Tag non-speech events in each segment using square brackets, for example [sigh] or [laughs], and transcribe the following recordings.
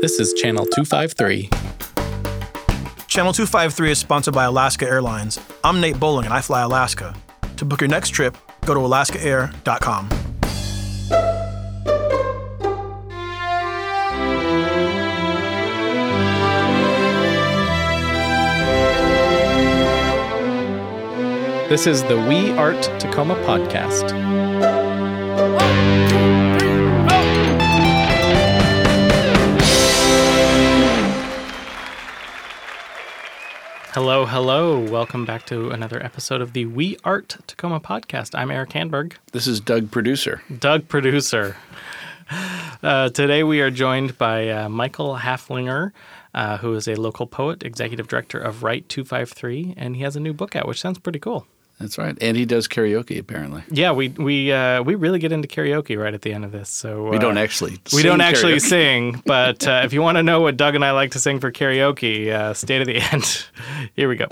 This is Channel 253. Channel 253 is sponsored by Alaska Airlines. I'm Nate Bowling and I fly Alaska. To book your next trip, go to alaskaair.com. This is the We Art Tacoma podcast. Hello, hello. Welcome back to another episode of the We Art Tacoma podcast. I'm Eric Hanberg, This is Doug, producer. Doug, producer. Uh, today we are joined by uh, Michael Haeflinger, uh, who is a local poet, executive director of Write 253, and he has a new book out, which sounds pretty cool. That's right. And he does karaoke, apparently. Yeah, we we uh, we really get into karaoke right at the end of this. So We uh, don't actually we don't actually karaoke. sing, [laughs] but uh, if you want to know what Doug and I like to sing for karaoke, uh, stay to the [laughs] end. Here we go.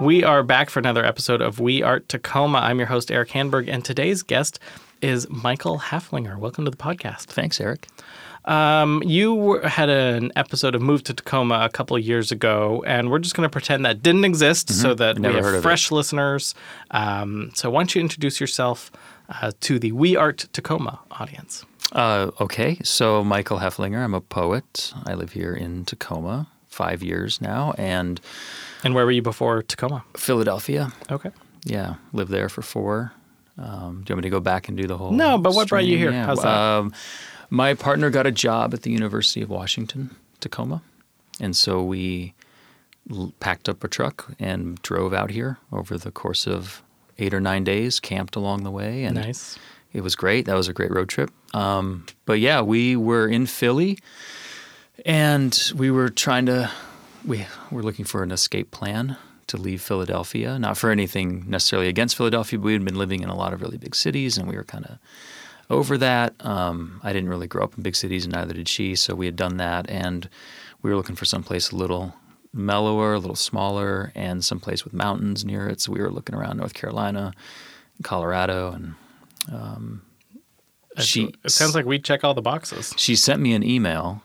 We are back for another episode of We Art Tacoma. I'm your host Eric Hanberg, and today's guest is Michael Haeflinger. Welcome to the podcast. Thanks, Eric. Um, you were- had an episode of Move to Tacoma a couple of years ago, and we're just going to pretend that didn't exist so that we Never heard have fresh listeners. Um, so why don't you introduce yourself uh, to the We Art Tacoma audience? Uh, okay, so Michael Haeflinger. I'm a poet. I live here in Tacoma, five years now, and And where were you before Tacoma? Philadelphia. Okay. Yeah, lived there for four. Um, do you want me to go back and do the whole? No, but what brought you here? Yeah, How's that? Um, my partner got a job at the University of Washington, Tacoma, and so we packed up a truck and drove out here over the course of eight or nine days. Camped along the way, and Nice. it was great. That was a great road trip. Um, but yeah, we were in Philly, and we were trying to we were looking for an escape plan to leave Philadelphia. Not for anything necessarily against Philadelphia, but we had been living in a lot of really big cities, and we were kind of over that. Um, I didn't really grow up in big cities, and neither did she. So we had done that, and we were looking for someplace a little mellower, a little smaller, and someplace with mountains near it. So we were looking around North Carolina, Colorado, and um, she it sounds like we check all the boxes. she sent me an email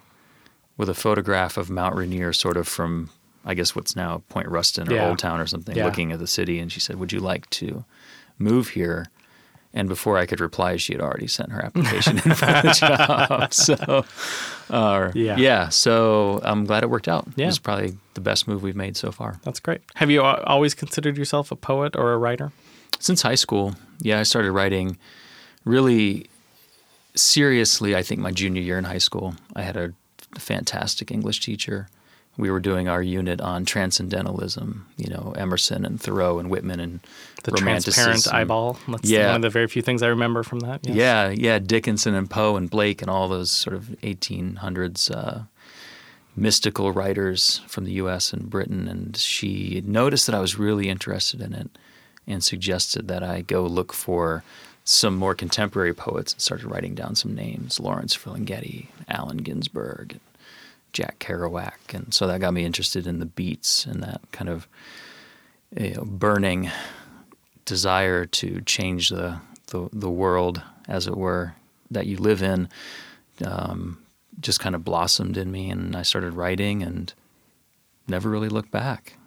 with a photograph of Mount Rainier, sort of from I guess what's now Point Ruston or Yeah. Old Town or something, Yeah. looking at the city, and she said, "Would you like to move here?" And before I could reply, she had already sent her application in for the job. [laughs] So, uh, Yeah. yeah. So I'm glad it worked out. Yeah. It was probably the best move we've made so far. That's great. Have you always considered yourself a poet or a writer? since high school, yeah, I started writing really seriously. I think my junior year in high school, I had a fantastic English teacher. We were doing our unit on transcendentalism, you know, Emerson and Thoreau and Whitman and The transparent eyeball. That's Yeah. one of the very few things I remember from that. yes. Yeah, yeah, Dickinson and Poe and Blake and all those sort of 1800s uh, mystical writers from the U.S. and Britain. And she noticed that I was really interested in it and suggested that I go look for some more contemporary poets and started writing down some names: Lawrence Ferlinghetti, Allen Ginsberg, Jack Kerouac. And so that got me interested in the beats and that kind of you know, burning desire to change the, the the world, as it were, that you live in, um, just kind of blossomed in me, and I started writing and never really looked back.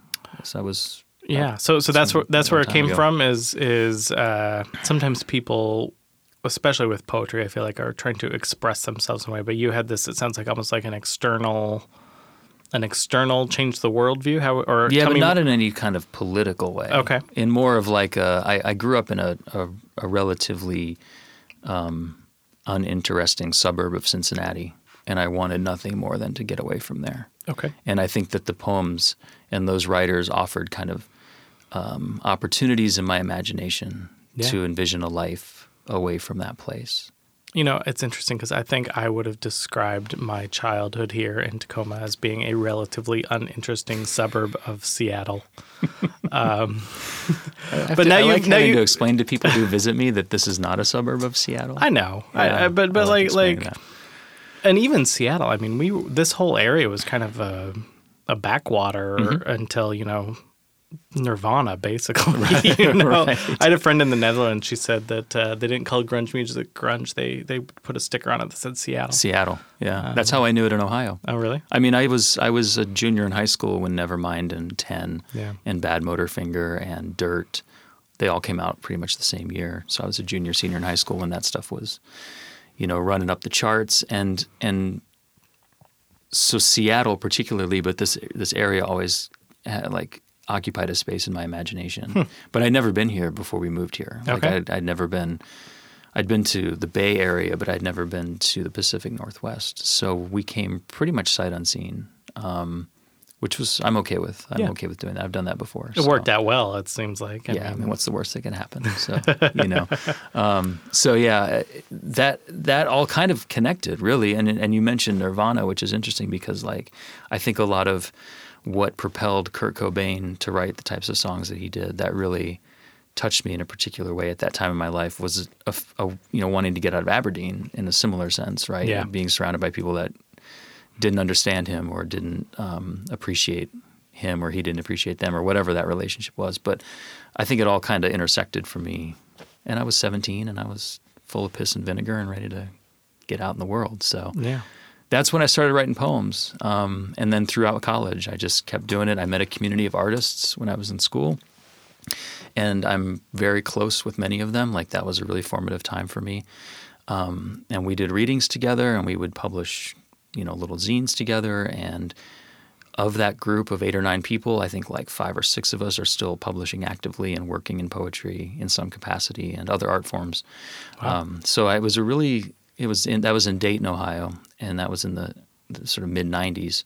So I was Yeah. So so that's where that's where it came ago. from. Is is uh, sometimes people, especially with poetry, I feel like are trying to express themselves in a way. But you had this. It sounds like almost like an external, an external change the world view. How or yeah, but me- not in any kind of political way. Okay. In more of like a, I, I grew up in a, a, a relatively um, uninteresting suburb of Cincinnati, and I wanted nothing more than to get away from there. okay. And I think that the poems and those writers offered kind of um, opportunities in my imagination Yeah. to envision a life away from that place. You know, it's interesting because I think I would have described my childhood here in Tacoma as being a relatively uninteresting suburb of Seattle. [laughs] But now I you- like now you- to explain to people who visit me that this is not a suburb of Seattle. I know, Yeah, I, but but I like like, that. and even Seattle. I mean, we this whole area was kind of a a backwater Mm-hmm. until you know Nirvana, basically. [laughs] you know? Right. I had a friend in the Netherlands. She said that uh, they didn't call grunge music grunge. They they put a sticker on it that said Seattle. Seattle. Yeah, that's how I knew it in Ohio. oh, really? I mean, I was I was a junior in high school when Nevermind and Ten Yeah. and Bad Motorfinger and Dirt, they all came out pretty much the same year. So I was a junior, senior in high school when that stuff was, you know, running up the charts. And and so Seattle particularly, but this this area always had, like occupied a space in my imagination. But I'd never been here before we moved here. Like Okay. I'd, I'd never been. I'd been to the Bay Area, but I'd never been to the Pacific Northwest. So we came pretty much sight unseen, um, which was I'm okay with. I'm Yeah. okay with doing that. I've done that before. It worked out well. It seems like. I yeah, I mean, mean, what's the worst that can happen? [laughs] So you know, um, so yeah, that that all kind of connected really. And and you mentioned Nirvana, which is interesting because like I think a lot of what propelled Kurt Cobain to write the types of songs that he did that really touched me in a particular way at that time in my life was a, a, you know wanting to get out of Aberdeen in a similar sense, right? Yeah. Being surrounded by people that didn't understand him or didn't um, appreciate him or he didn't appreciate them or whatever that relationship was. But I think it all kind of intersected for me. And I was 17 and I was full of piss and vinegar and ready to get out in the world. So Yeah. That's when I started writing poems. Um, and then throughout college, I just kept doing it. I met a community of artists when I was in school. And I'm very close with many of them. Like that was a really formative time for me. Um, and we did readings together and we would publish, you know, little zines together. And of that group of eight or nine people, I think like five or six of us are still publishing actively and working in poetry in some capacity and other art forms. Um, so it was a really it was in that was in Dayton, Ohio, and that was in the, the sort of mid '90s.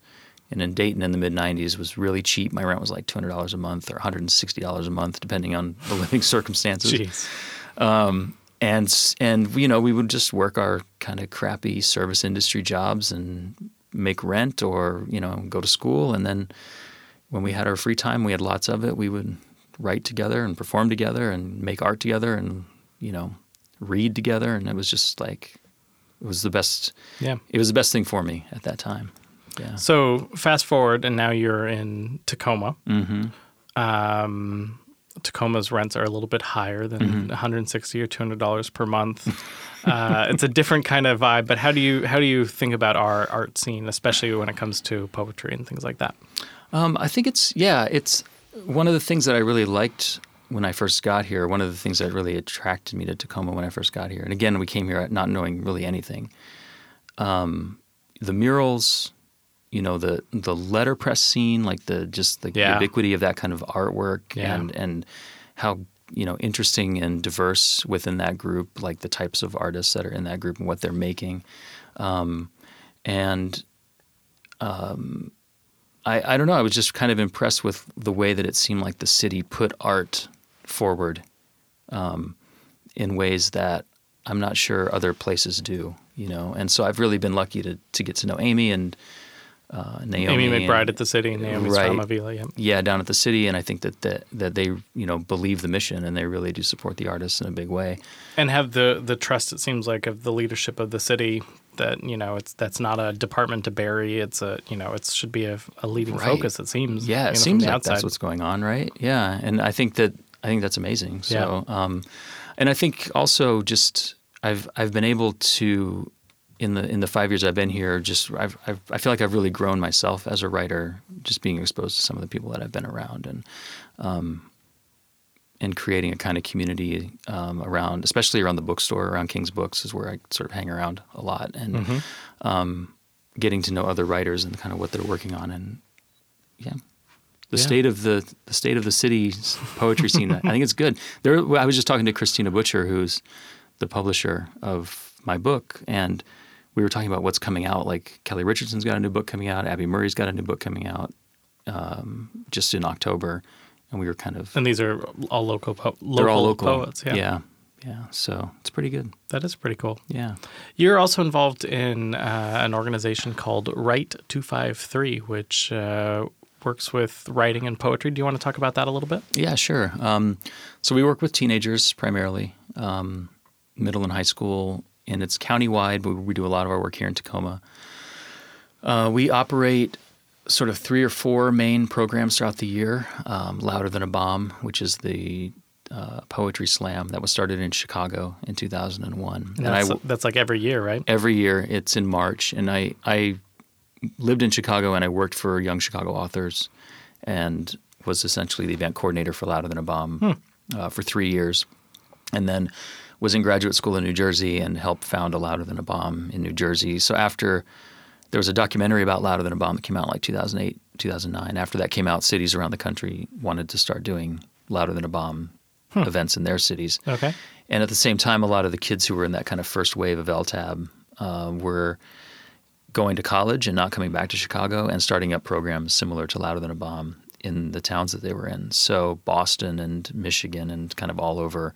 And in Dayton in the mid '90s was really cheap. My rent was like two hundred dollars a month or one hundred and sixty dollars a month, depending on the [laughs] living circumstances Jeez. Um, and and you know we would just work our kind of crappy service industry jobs and make rent or you know go to school and then when we had our free time we had lots of it we would write together and perform together and make art together and you know read together and it was just like it was the best Yeah. it was the best thing for me at that time yeah So fast forward, and now you're in Tacoma. mm-hmm. Um, Tacoma's rents are a little bit higher than Mm-hmm. 160 or 200 dollars per month. [laughs] uh, it's a different kind of vibe. But how do you how do you think about our art scene, especially when it comes to poetry and things like that? Um, I think it's yeah, it's one of the things that I really liked when I first got here. One of the things that really attracted me to Tacoma when I first got here, and again, we came here not knowing really anything. Um, the murals, you know, the the letterpress scene, like the just the Yeah. ubiquity of that kind of artwork, Yeah. and and how you know interesting and diverse within that group, like the types of artists that are in that group and what they're making, um, and I, I don't know. I was just kind of impressed with the way that it seemed like the city put art forward um, in ways that I'm not sure other places do. You know, and so I've really been lucky to to get to know Amy and uh, Naomi. Amy McBride and- at the city, and Naomi Right. Strom-Avila. Yeah. yeah, down at the city, and I think that, that that they you know believe the mission and they really do support the artists in a big way. and have the the trust it seems like of the leadership of the city that you know it's that's not a department to bury it's a you know it should be a, a leading Right. focus it seems Yeah, you it know, seems like outside. that's what's going on, right? Yeah, and I think that I think that's amazing. So, um, and I think also just I've I've been able to in the in the five years I've been here, just I've, I've I feel like I've really grown myself as a writer, just being exposed to some of the people that I've been around and. Um, and creating a kind of community um, around, especially around the bookstore, around King's Books, is where I sort of hang around a lot, and Mm-hmm. um, getting to know other writers and kind of what they're working on, and yeah, the Yeah. state of the the state of the city's poetry scene. I think it's good. There, I was just talking to Christina Butcher, who's the publisher of my book, and we were talking about what's coming out. Like Kelly Richardson's got a new book coming out. Abby Murray's got a new book coming out um, just in October, and we were kind of and these are all local po- local they're all local poets yeah. yeah, yeah. So it's pretty good. that is pretty cool Yeah. you're also involved in uh, an organization called Write 253 which uh, works with writing and poetry do you want to talk about that a little bit Yeah, sure. Um, so we work with teenagers primarily, um, middle and high school, and it's countywide. But we do a lot of our work here in Tacoma. Uh, we operate sort of three or four main programs throughout the year. Um, Louder Than a Bomb, which is the uh, poetry slam that was started in Chicago in 2001. And that's, I, that's like every year, right? every year it's in March, and I I lived in Chicago and I worked for Young Chicago Authors, and was essentially the event coordinator for Louder Than a Bomb uh, for three years, and then was in graduate school in New Jersey and helped found a Louder Than a Bomb in New Jersey. So after there was a documentary about Louder Than a Bomb that came out in like 2008, 2009. After that came out, cities around the country wanted to start doing Louder Than a Bomb events in their cities. Okay. And at the same time, a lot of the kids who were in that kind of first wave of LTAB uh, were going to college and not coming back to Chicago and starting up programs similar to Louder Than a Bomb in the towns that they were in. So Boston and Michigan and kind of all over,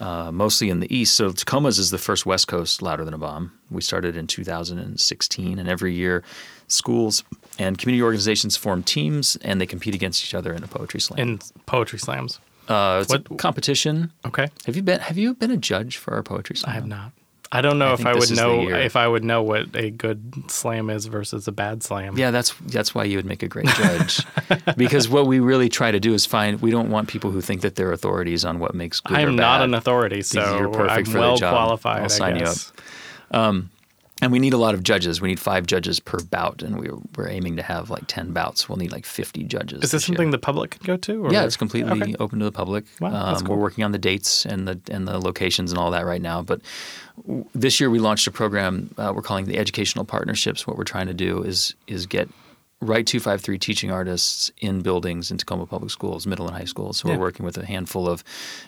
uh, mostly in the east. So Tacoma's is the first West Coast Louder Than a Bomb. We started in 2016, and every year, schools and community organizations form teams and they compete against each other in a poetry slam. In poetry slams. uh, it's what- a competition. Okay. Have you been Have you been a judge for our poetry slam? I have not. I don't know I if I would know if I would know what a good slam is versus a bad slam. Yeah, that's that's why you would make a great judge. [laughs] because what we really try to do is find we don't want people who think that they're authorities on what makes good I or am not an authority, so you're perfect I'm for the well job. qualified. I'll I sign you guess. Um, And we need a lot of judges. We need five judges per bout, and we're we're aiming to have like ten bouts. We'll need like fifty judges. Is this year. something the public can go to? Or? Yeah, it's completely Okay. open to the public. Wow, that's um, cool. We're working on the dates and the and the locations and all that right now. But w- this year we launched a program uh, we're calling the Educational Partnerships. What we're trying to do is is get Write 253 teaching artists in buildings in Tacoma Public Schools, middle and high schools. So Yeah. we're working with a handful of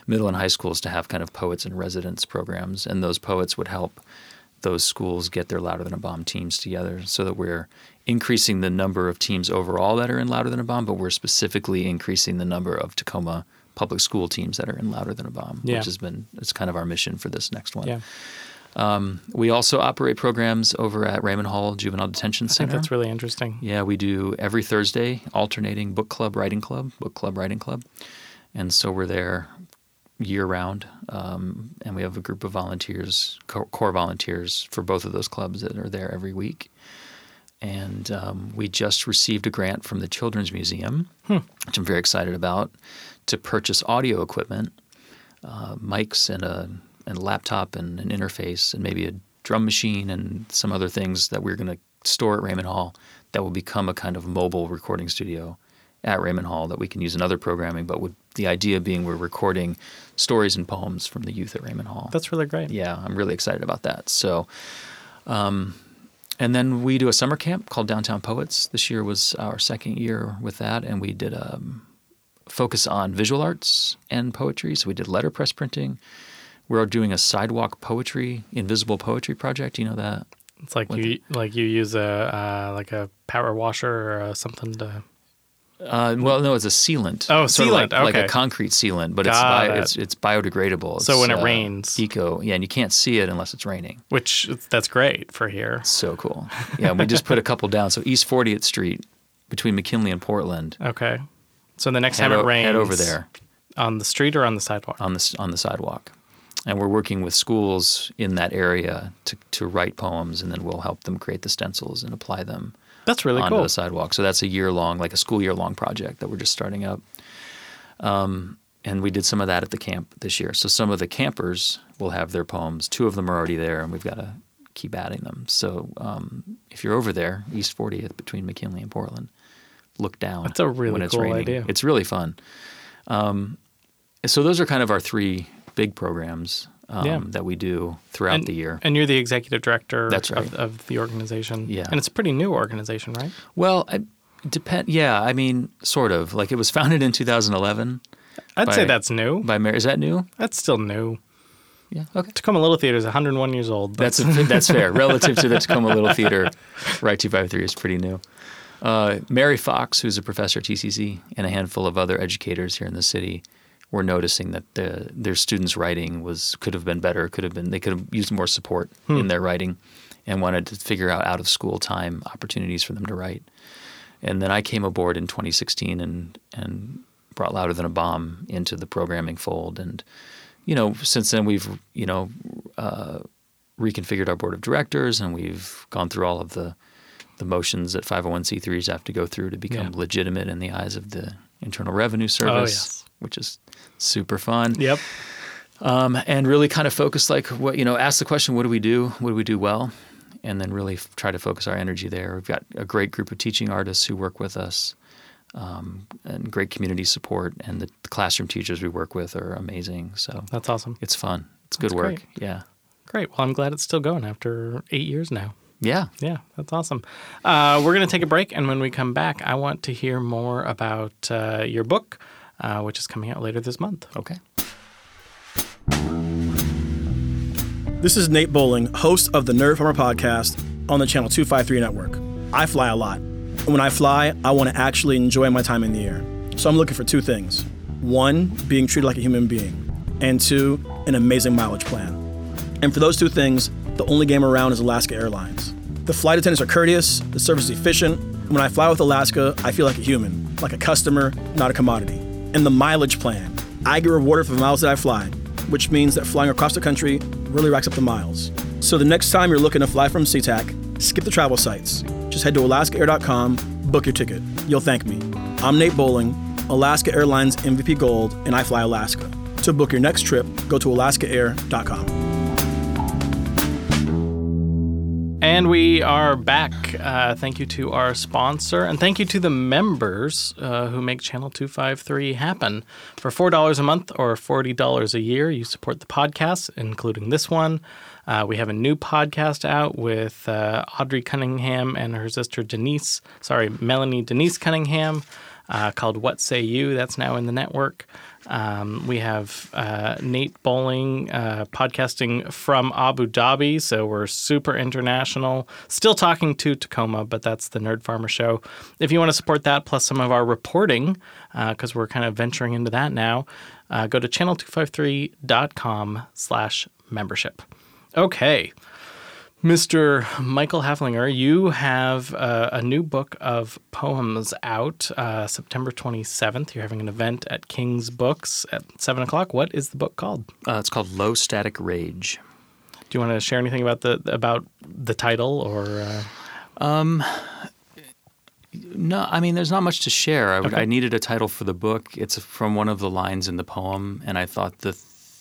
middle and high schools to have kind of poets in residence programs, and those poets would help those schools get their Louder Than a Bomb teams together so that we're increasing the number of teams overall that are in Louder Than a Bomb, but we're specifically increasing the number of Tacoma public school teams that are in Louder Than a Bomb, Yeah. which has been it's kind of our mission for this next one. Yeah, um, We also operate programs over at Remann Hall Juvenile Detention I think Center. that's really interesting. Yeah, we do every Thursday alternating book club, writing club, book club, writing club. And so we're there year round. Um, and we have a group of volunteers, core volunteers for both of those clubs that are there every week. And um, we just received a grant from the Children's Museum, which I'm very excited about, to purchase audio equipment, uh, mics and a, and a laptop and an interface and maybe a drum machine and some other things that we're going to store at Remann Hall that will become a kind of mobile recording studio at Remann Hall that we can use in other programming, but with the idea being we're recording stories and poems from the youth at Remann Hall. That's really great. Yeah, I'm really excited about that. So, um, and then we do a summer camp called Downtown Poets. This year was our second year with that, and we did a focus on visual arts and poetry. So we did letterpress printing. We're doing a sidewalk poetry, invisible poetry project. You know that? It's like you like you use a uh, like a power washer or uh, something to. Uh, well, no, it's a sealant. Oh, Sort of like, sealant, like a concrete sealant, but it's, bi- it. it's it's biodegradable. So when it uh, rains. eco, yeah, and you can't see it unless it's raining. Which that's great for here. So cool. Yeah, we just put a couple down. So East 40th Street between McKinley and Portland. Okay. So the next Head, time it o- rains, head over there on the street or on the sidewalk. on the on the sidewalk, and we're working with schools in that area to to write poems, and then we'll help them create the stencils and apply them That's really onto cool. the sidewalk. So that's a year long, like a school year long project that we're just starting up. Um, and we did some of that at the camp this year. So some of the campers will have their poems. Two of them are already there, and we've got to keep adding them. So um, if you're over there, East 40th between McKinley and Portland, look down. That's a really when it's cool raining. idea. It's really fun. Um, so those are kind of our three big programs um, Yeah. that we do throughout and, the year. And you're the executive director That's of, right. of the organization. Yeah. And it's a pretty new organization, right? Well, I, depend. Yeah, I mean, sort of. Like it was founded in 2011 I'd say that's new. by Mary. Is that new? That's still new. Yeah. Okay. Tacoma Little Theater is 101 years old. but- That's that's fair relative to the Tacoma Little Theater. Right, two five three is pretty new. Uh, Mary Fox, who's a professor at TCC, and a handful of other educators here in the city, were noticing that the, their students' writing was could have been better. Could have been they could have used more support in their writing, and wanted to figure out out of school time opportunities for them to write. And then I came aboard in 2016 and and brought Louder Than a Bomb into the programming fold. And you know, since then we've you know uh, reconfigured our board of directors and we've gone through all of the the motions that 501c3s have to go through to become Yeah. legitimate in the eyes of the Internal Revenue Service, yes. Which is super fun. Yep. Um, and really kind of focus like what you know, ask the question, what do we do? What do we do well? And then really f- try to focus our energy there. We've got a great group of teaching artists who work with us, um, and great community support. And the classroom teachers we work with are amazing. So That's awesome. it's fun. It's good That's work. great. Yeah. Great. Well, I'm glad it's still going after eight years now. Yeah. Yeah, that's awesome. Uh, we're going to take a break, and when we come back, I want to hear more about uh, your book, uh, which is coming out later this month. Okay. This is Nate Bowling, host of the Nerd Farmer podcast on the Channel 253 network. I fly a lot. And when I fly, I want to actually enjoy my time in the air. So I'm looking for two things one, being treated like a human being, and two, an amazing mileage plan. And for those two things, the only game around is Alaska Airlines. The flight attendants are courteous, the service is efficient. and When I fly with Alaska, I feel like a human, like a customer, not a commodity. And the mileage plan. I get rewarded for the miles that I fly, which means that flying across the country really racks up the miles. So the next time you're looking to fly from SeaTac, skip the travel sites. Just head to alaskaair.com, book your ticket. You'll thank me. I'm Nate Bowling, Alaska Airlines MVP Gold, and I fly Alaska. To book your next trip, go to alaskaair.com. And we are back. Uh, thank you to our sponsor, and thank you to the members uh, who make Channel 253 happen. For $4 a month or $40 a year, you support the podcast, including this one. Uh, we have a new podcast out with uh, Audrey Cunningham and her sister Denise, sorry, Melanie Denise Cunningham, uh, called What Say You. That's now in the network. Um, we have uh, Nate Bowling uh, podcasting from Abu Dhabi, so we're super international. Still talking to Tacoma, but that's the Nerd Farmer Show. If you want to support that, plus some of our reporting, because we're kind of venturing into that now, uh, go to channel253.com slash membership. Okay. Mr. Michael Haeflinger, you have uh, a new book of poems out uh, September 27th. You're having an event at King's Books at 7 o'clock. What is the book called? Uh, it's called Low Static Rage. Do you want to share anything about the about the title or? Uh, No, I mean, there's not much to share. I, would, Okay. I needed a title for the book. It's from one of the lines in the poem, and I thought the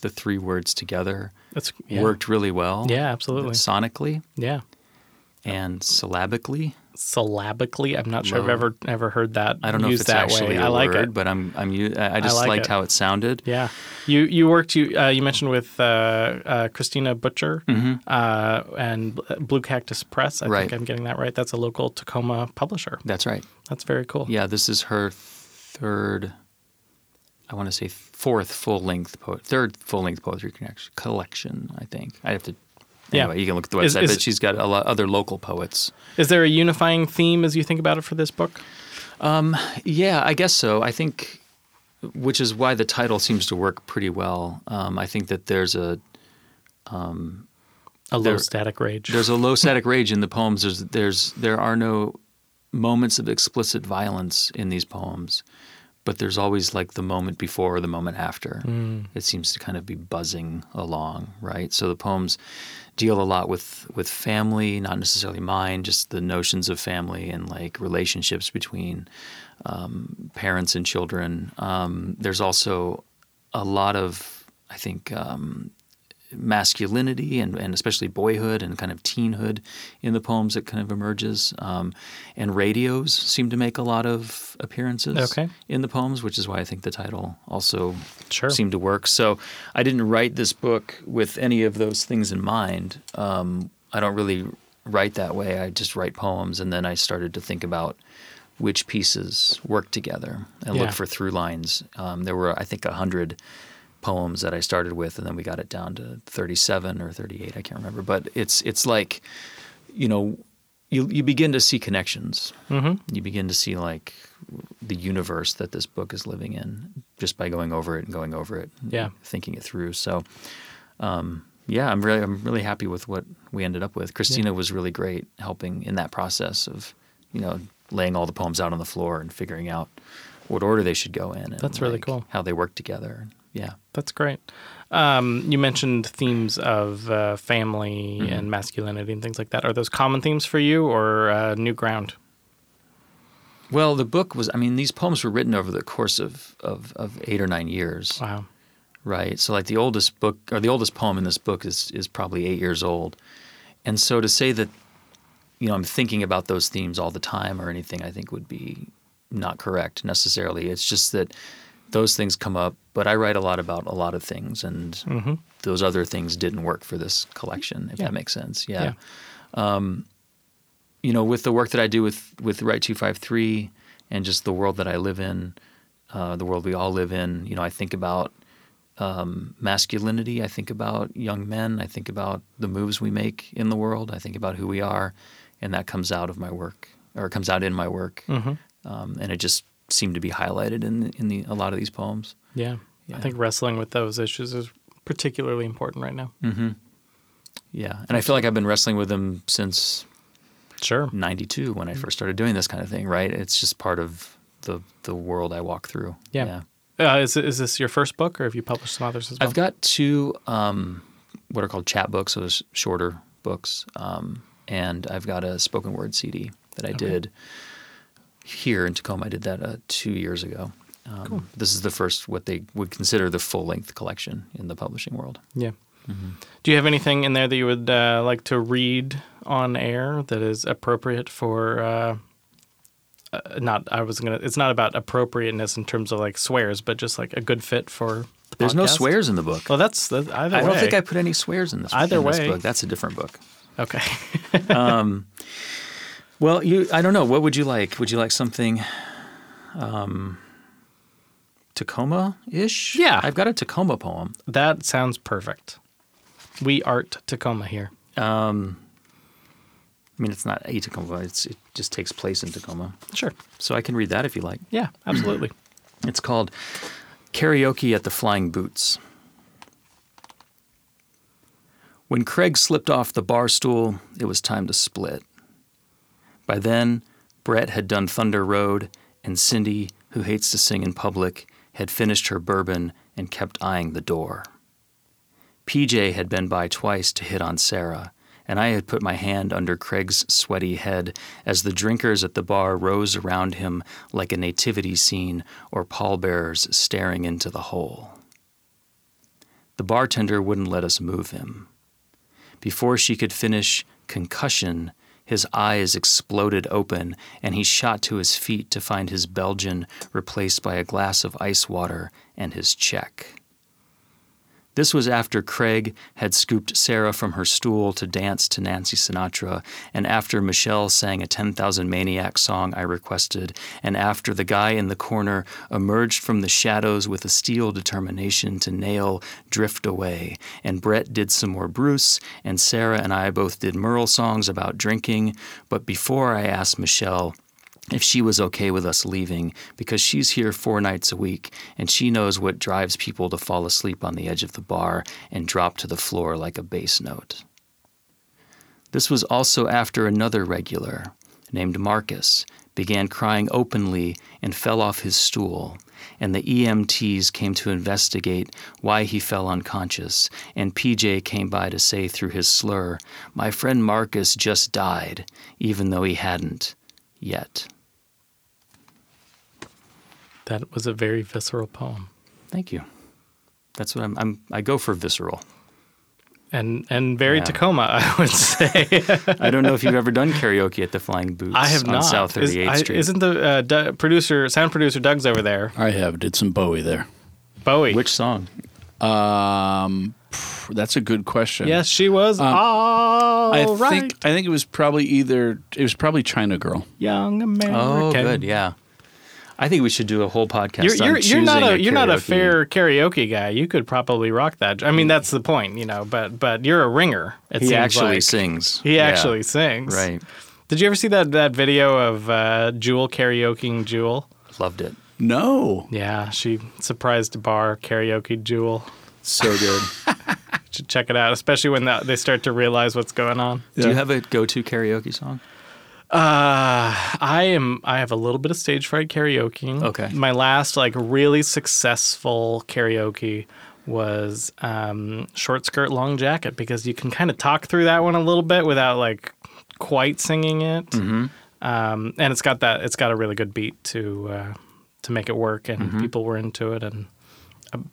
the three words together That's yeah. worked really well. Yeah, absolutely. Sonically Yeah, and syllabically. syllabically. I'm not sure I've ever ever heard that. I don't know used if it's that actually way. a I like word, it. but I'm I'm I I just like liked it. how it sounded. Yeah, you you worked you uh, you mentioned with uh, uh, Christina Butcher uh, and Blue Cactus Press. I Mm-hmm. Right. think I'm getting that right. That's a local Tacoma publisher. That's right. That's very cool. Yeah, this is her third. I want to say fourth full length po- third full length poetry collection. I think I have to. Yeah. You can look at the website, is- but she's got a lot other local poets. Is there a unifying theme as you think about it for this book? Yeah, I guess so. I think, which is why the title seems to work pretty well. Um, I think that there's a A low There- static rage. there's a low [laughs] static rage in the poems. There's there's there are no moments of explicit violence in these poems, but there's always like the moment before or the moment after. It seems to kind of be buzzing along, right? So the poems deal a lot with with family, not necessarily mine, just the notions of family and like relationships between um, parents and children. Um, there's also a lot of, I think, um, masculinity and, and especially boyhood and kind of teenhood in the poems that kind of emerges. Um, and radios seem to make a lot of appearances Okay. in the poems, which is why I think the title also Sure. seemed to work. So I didn't write this book with any of those things in mind. Um, I don't really write that way. I just write poems, and then I started to think about which pieces work together and Yeah. look for through lines. Um, there were, I think, a hundred poems that I started with, and then we got it down to 37 or 38. I can't remember, but it's it's like, you know, you you begin to see connections. Mm-hmm. You begin to see like the universe that this book is living in just by going over it and going over it, and Yeah. thinking it through. So, um, yeah, I'm really I'm really happy with what we ended up with. Christina was really great helping in that process of, you know, laying all the poems out on the floor and figuring out what order they should go in. And That's really like, cool. How they work together. Yeah. That's great. Um, you mentioned themes of uh, family Mm-hmm. and masculinity and things like that. Are those common themes for you or uh, new ground? Well, the book was, I mean, these poems were written over the course of, of, of eight or nine years, Wow. right? So, like, the oldest book, or the oldest poem in this book is, is probably eight years old. And so to say that, you know, I'm thinking about those themes all the time or anything, I think would be not correct necessarily. It's just that those things come up, but I write a lot about a lot of things, and those other things didn't work for this collection, if Yeah. that makes sense. Yeah. Yeah. you know, with the work that I do with with Write Two Five Three, and just the world that I live in, uh, the world we all live in. You know, I think about um, masculinity. I think about young men. I think about the moves we make in the world. I think about who we are, and that comes out of my work, or comes out in my work, um, and it just seemed to be highlighted in in the, a lot of these poems. Yeah. I think wrestling with those issues is particularly important right now. Yeah, and I feel like I've been wrestling with them since Sure. '92 when I first started doing this kind of thing. Right? It's just part of the the world I walk through. Yeah. Uh, is, is this your first book or have you published some others as well? I've got two um, what are called chat books, so those shorter books, um, and I've got a spoken word CD that I did here in Tacoma. I did that uh, two years ago. Um, This is the first what they would consider the full length collection in the publishing world. Yeah. Do you have anything in there that you would uh, like to read on air that is appropriate for? Uh, uh, not, I was gonna. It's not about appropriateness in terms of like swears, but just like a good fit for. The There's no swears in the book. Well, that's that, either I way. don't think I put any swears in this. Either in this way. book. That's a different book. Okay. [laughs] Well, you, I don't know. What would you like? Would you like something, um, Tacoma ish? Yeah. I've got a Tacoma poem. that sounds perfect. We art Tacoma here. Um, I mean, it's not a Tacoma. It's, it just takes place in Tacoma. Sure. So I can read that if you like. Yeah. Absolutely. [clears throat] It's called Karaoke at the Flying Boots. When Craig slipped off the bar stool, it was time to split. By then, Brett had done Thunder Road, and Cindy, who hates to sing in public, had finished her bourbon and kept eyeing the door. PJ had been by twice to hit on Sarah, and I had put my hand under Craig's sweaty head as the drinkers at the bar rose around him like a nativity scene or pallbearers staring into the hole. The bartender wouldn't let us move him. Before she could finish concussion, his eyes exploded open and he shot to his feet to find his Belgian replaced by a glass of ice water and his check. This was after Craig had scooped Sarah from her stool to dance to Nancy Sinatra, and after Michelle sang a 10,000 Maniac song I requested, and after the guy in the corner emerged from the shadows with a steel determination to nail Drift Away, and Brett did some more Bruce, and Sarah and I both did Merle songs about drinking, but before I asked Michelle, if she was okay with us leaving because she's here four nights a week and she knows what drives people to fall asleep on the edge of the bar and drop to the floor like a bass note. This was also after another regular, named Marcus, began crying openly and fell off his stool, and the EMTs came to investigate why he fell unconscious, and PJ came by to say through his slur, My friend Marcus just died, even though he hadn't yet. That was a very visceral poem. Thank you. That's what I'm, I'm I go for visceral. And and very Yeah. Tacoma, I would [laughs] say. I don't know if you've ever done karaoke at the Flying Boots I have on not. South Is- 38th I- Street. Isn't the uh, du- producer, sound producer Doug's over there? I have did some Bowie there. Bowie. Which song? Um, that's a good question. Yes, she was all I right. think I think it was probably either it was probably China Girl. Young American. Oh, good. Yeah. I think we should do a whole podcast You're, on you're, you're not choosing a you're not a fair karaoke guy. You could probably rock that. I mean, that's the point, you know. But but you're a ringer. It He seems actually like. sings. He Yeah. actually sings. Right. Did you ever see that that video of uh, Jewel karaokeing Jewel? Loved it. No, Yeah, she surprised bar karaoke Jewel. So good. [laughs] Should check it out, especially when that, they start to realize what's going on. Do you have a go-to karaoke song? Uh, I am. I have a little bit of stage fright karaoke. Okay. My last like really successful karaoke was um, short skirt, long jacket because you can kind of talk through that one a little bit without like quite singing it. Mm-hmm. Um, and it's got that. It's got a really good beat to uh, to make it work, and Mm-hmm. people were into it. And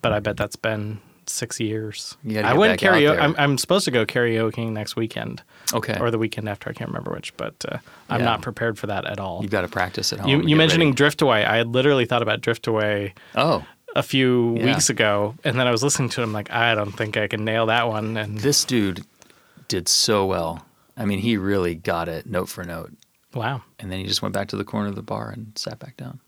but I bet that's been six years. I went karaoke. I'm, I'm supposed to go karaoke next weekend Okay. or the weekend after. I can't remember which, but uh, I'm Yeah. not prepared for that at all. You've got to practice at home. You, you mentioning ready. Drift Away. I had literally thought about Drift Away Oh, a few Yeah. weeks ago, and then I was listening to him like, I don't think I can nail that one. And this dude did so well. I mean, he really got it note for note. wow, And then he just went back to the corner of the bar and sat back down.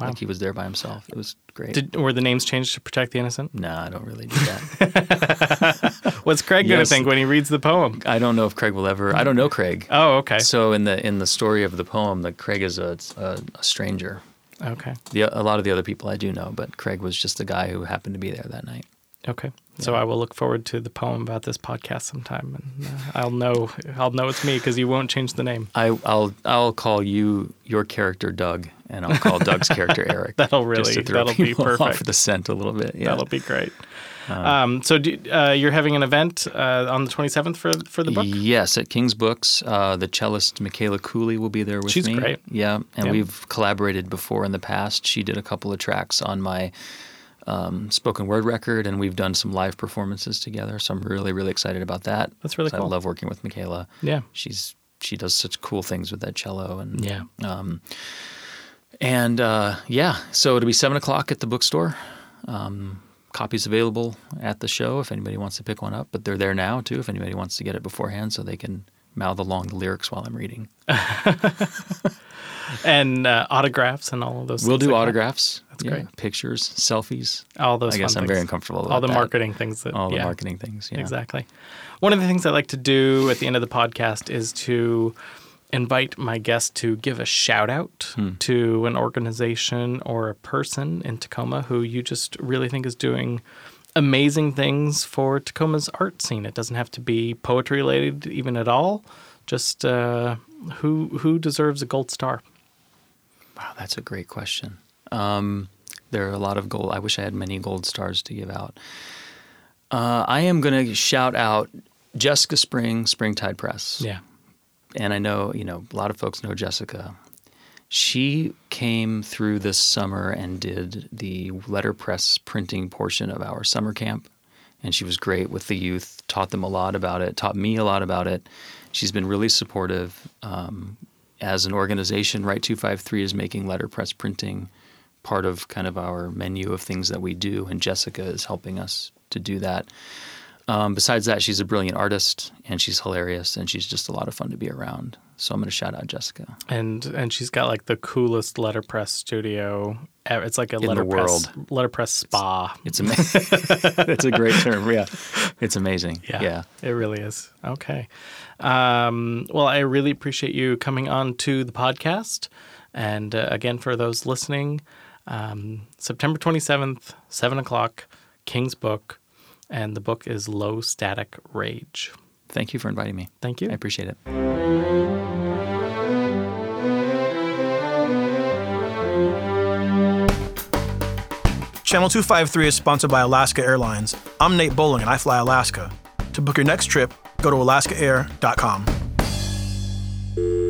Wow. Like he was there by himself. It was great. did were the names changed to protect the innocent? no, I don't really do that. [laughs] What's Craig gonna think when he reads the poem? I don't know if Craig will ever. I don't know Craig. Oh, okay, So in the in the story of the poem, that Craig is a, a, a stranger. okay, The, a lot of the other people I do know, but Craig was just the guy who happened to be there that night. okay. So I will look forward to the poem about this podcast sometime, and uh, I'll know I'll know it's me because you won't change the name. I, I'll I'll call you your character Doug, and I'll call Doug's character [laughs] Eric. That'll really that'll be [laughs] perfect. off the scent a little bit. Yeah. That'll be great. Um, so do, uh, you're having an event uh, on the 27th for for the book. Yes, at King's Books, uh, the cellist Michaela Cooley will be there with She's me. great. Yeah, and Yeah. we've collaborated before in the past. She did a couple of tracks on my um, spoken word record, and we've done some live performances together. So I'm really, really excited about that. That's really cool. I love working with Michaela. Yeah. she's she does such cool things with that cello, and Yeah. um, and uh, yeah, so it'll be seven o'clock at the bookstore. Um, copies available at the show if anybody wants to pick one up, but they're there now too if anybody wants to get it beforehand so they can mouth along the lyrics while I'm reading. [laughs] and uh, autographs and all of those. We'll do like that. autographs. That's great. Pictures, selfies. All those. I guess I'm very things. uncomfortable All the that. marketing things that. All the yeah, marketing things. Yeah. Exactly. One of the things I like to do at the end of the podcast is to invite my guest to give a shout out Hmm. to an organization or a person in Tacoma who you just really think is doing amazing things for Tacoma's art scene. It doesn't have to be poetry related even at all. Just uh, who who deserves a gold star? Wow, that's a great question. Um, there are a lot of gold. I wish I had many gold stars to give out. Uh, I am going to shout out Jessica Spring, Springtide Press. Yeah. And I know you know a lot of folks know Jessica. She came through this summer and did the letterpress printing portion of our summer camp, and she was great with the youth. Taught them a lot about it. Taught me a lot about it. She's been really supportive. Um, as an organization, Write Two Five Three is making letterpress printing part of kind of our menu of things that we do, and Jessica is helping us to do that. Um, besides that, she's a brilliant artist and she's hilarious and she's just a lot of fun to be around. So I'm going to shout out Jessica. and and she's got like the coolest letterpress studio. It's like a the letterpress letterpress spa. It's amazing. [laughs] It's a great term. Yeah, it's amazing. Yeah, yeah. it really is. Okay. Um, well, I really appreciate you coming on to the podcast, and uh, again for those listening, um, September twenty seventh, seven o'clock, King's Book, and the book is Low Static Rage. Thank you for inviting me. Thank you. I appreciate it. Channel 253 is sponsored by Alaska Airlines. I'm Nate Bowling and I fly Alaska. To book your next trip, go to alaskaair.com.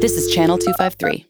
This is Channel 253.